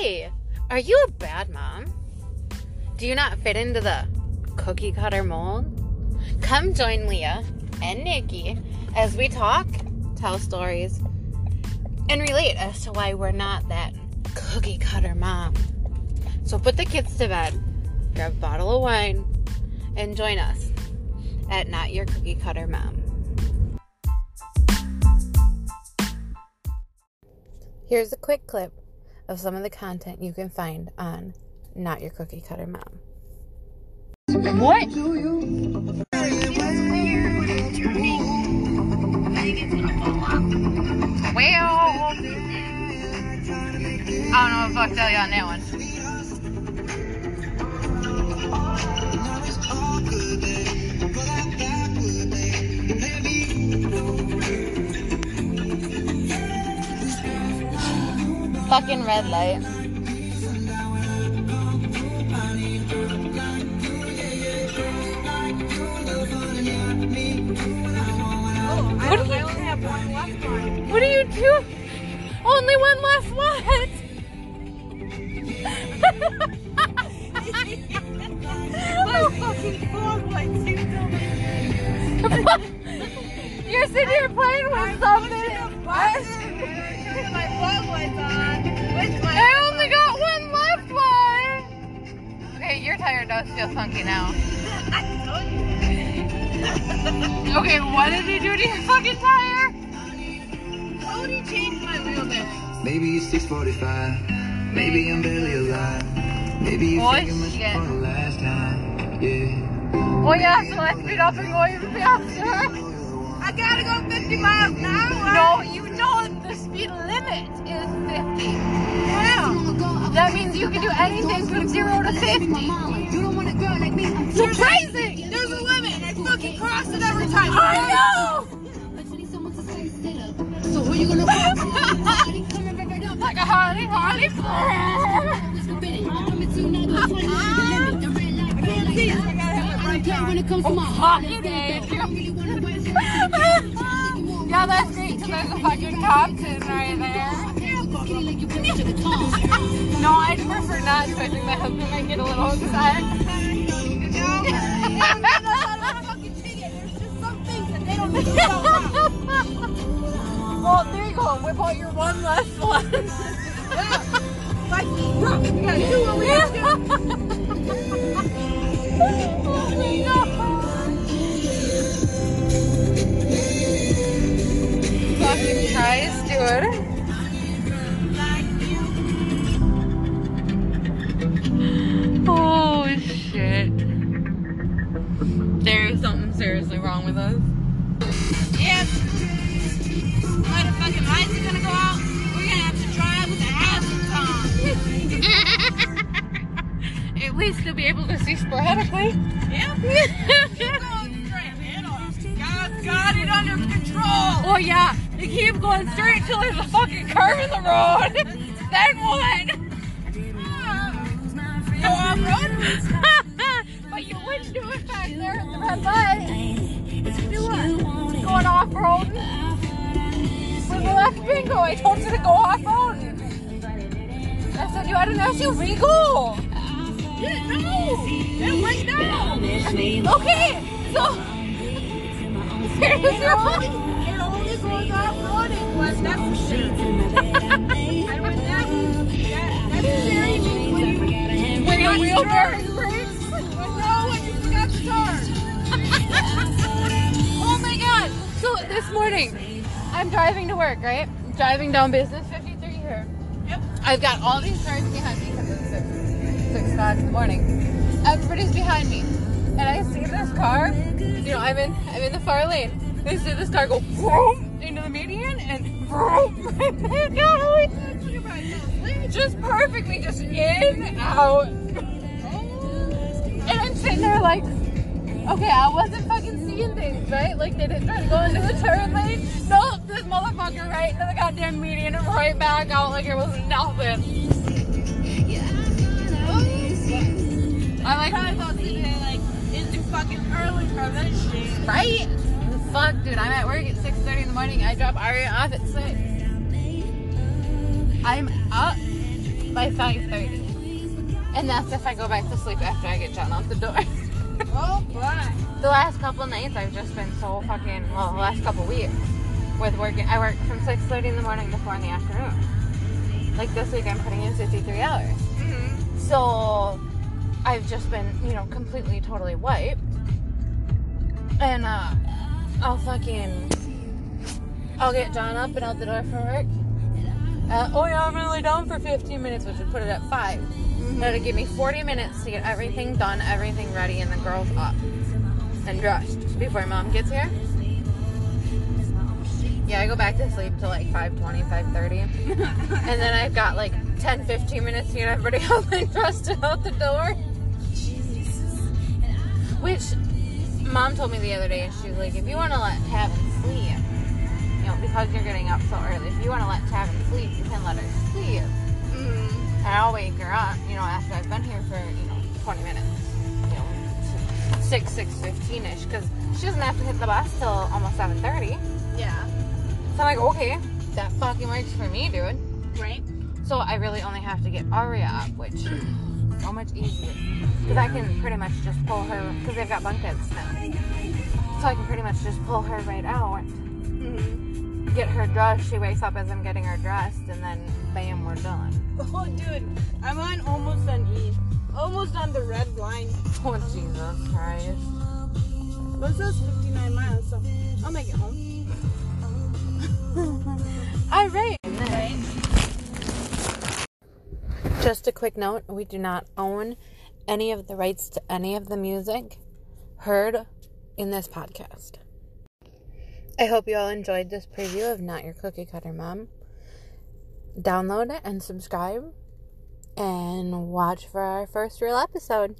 Hey, are you a bad mom? Do you not fit into the cookie cutter mold? Come join Leah and Nikki as we talk, tell stories, and relate as to why we're not that cookie cutter mom. So put the kids to bed, grab a bottle of wine, and join us at Not Your Cookie Cutter Mom. Here's a quick clip of some of the content you can find on Not Your Cookie Cutter Mom. What? Well, I don't know if I'll tell you on that one. Fucking red light. What do you, what do you do? Only one left what? Feel funky now. Okay, what did he do to your fucking tire? Cody changed my wheel bearings. Maybe it's 645. Maybe I'm barely alive. Maybe you Oh, think I missed shit. for the last time. Yeah. Oh yeah, so let's speed up and go even faster. I gotta go 50 miles an hour. No, you know the speed limit is 50. Yeah. That means you can do anything from 0 to 50. You don't want a girl like me. You're crazy! There's a limit, and I fucking cross it every time. I know! So who you gonna? Like a Harley, Harley. Fucking A. Yeah, that's great because there's a fucking cop right there. No, I'd prefer not to. I think my husband might get a little upset. on. At be able to see sporadically. Yeah. Keep going straight. God's got it under control. Oh yeah, you keep going straight till there's a fucking curve in the road. then what? Ah. Go off road. but you wouldn't do it back there at the red light. Do what? Going off road. With the left bingo, I told you to go off road. I said you had an SUV. Go. Yeah, no. Yeah, right now. Okay, so here's It only, goes off roading when your charge. Oh my god! So this morning, I'm driving to work, right? Driving down Business 53 here. Yep. I've got all these cars behind me because six o'clock in the morning. Everybody's behind me, and I see this car. You know, I'm in I'm in the far lane. I see this car go vroom into the median and vroom right. Just perfectly, just in out. And I'm sitting there like, okay, I wasn't fucking seeing things, right? Like they didn't try to go into the turn lane. Nope, this motherfucker right into the goddamn median and right back out like it was nothing. I like I thought today, like, it's too fucking early for this shit. right? Fuck, dude, I'm at work at 6:30 in the morning. I drop Aria off at six. I'm up by 5.30. And that's if I go back to sleep after I get John out the door. Oh boy. the last couple nights I've just been so fucking, well, the last couple weeks with working. I work from 6.30 in the morning to 4 in the afternoon. Like this week I'm putting in 53 hours. Mm-hmm. So I've just been, you know, completely, totally wiped. And uh, I'll fucking, I'll get John up and out the door for work. Uh, oh yeah, I'm really down for 15 minutes, which would put it at five. That'll give me 40 minutes to get everything done, everything ready, and the girls up and dressed before mom gets here. Yeah, I go back to sleep till like 5.20, 5.30. and then I've got like 10, 15 minutes to get everybody up and dressed and out the door. Which mom told me the other day, and she was like, if you want to let Tavin sleep, you know, because you're getting up so early, if you want to let Tavin sleep, you can let her sleep. Mm-hmm. And I'll wake her up, you know, after I've been here for, you know, 20 minutes. You know, 6, 6.15ish, because she doesn't have to hit the bus till almost 7.30. Yeah. So I'm like, okay, that fucking works for me, dude. Right. So I really only have to get Aria up, which so much easier. Because I can pretty much just pull her, because they've got bunk beds now. So I can pretty much just pull her right out, Mm-hmm. get her dressed. She wakes up as I'm getting her dressed, and then bam, we're done. Oh, dude, I'm on almost on E. Almost on the red line. Oh, Jesus Christ. But it says 59 miles, so I'll make it home. All. Right. Just a quick note we do not own any of the rights to any of the music heard in this podcast. I hope you all enjoyed this preview of Not Your Cookie Cutter Mom. Download it and subscribe and watch for our first real episode.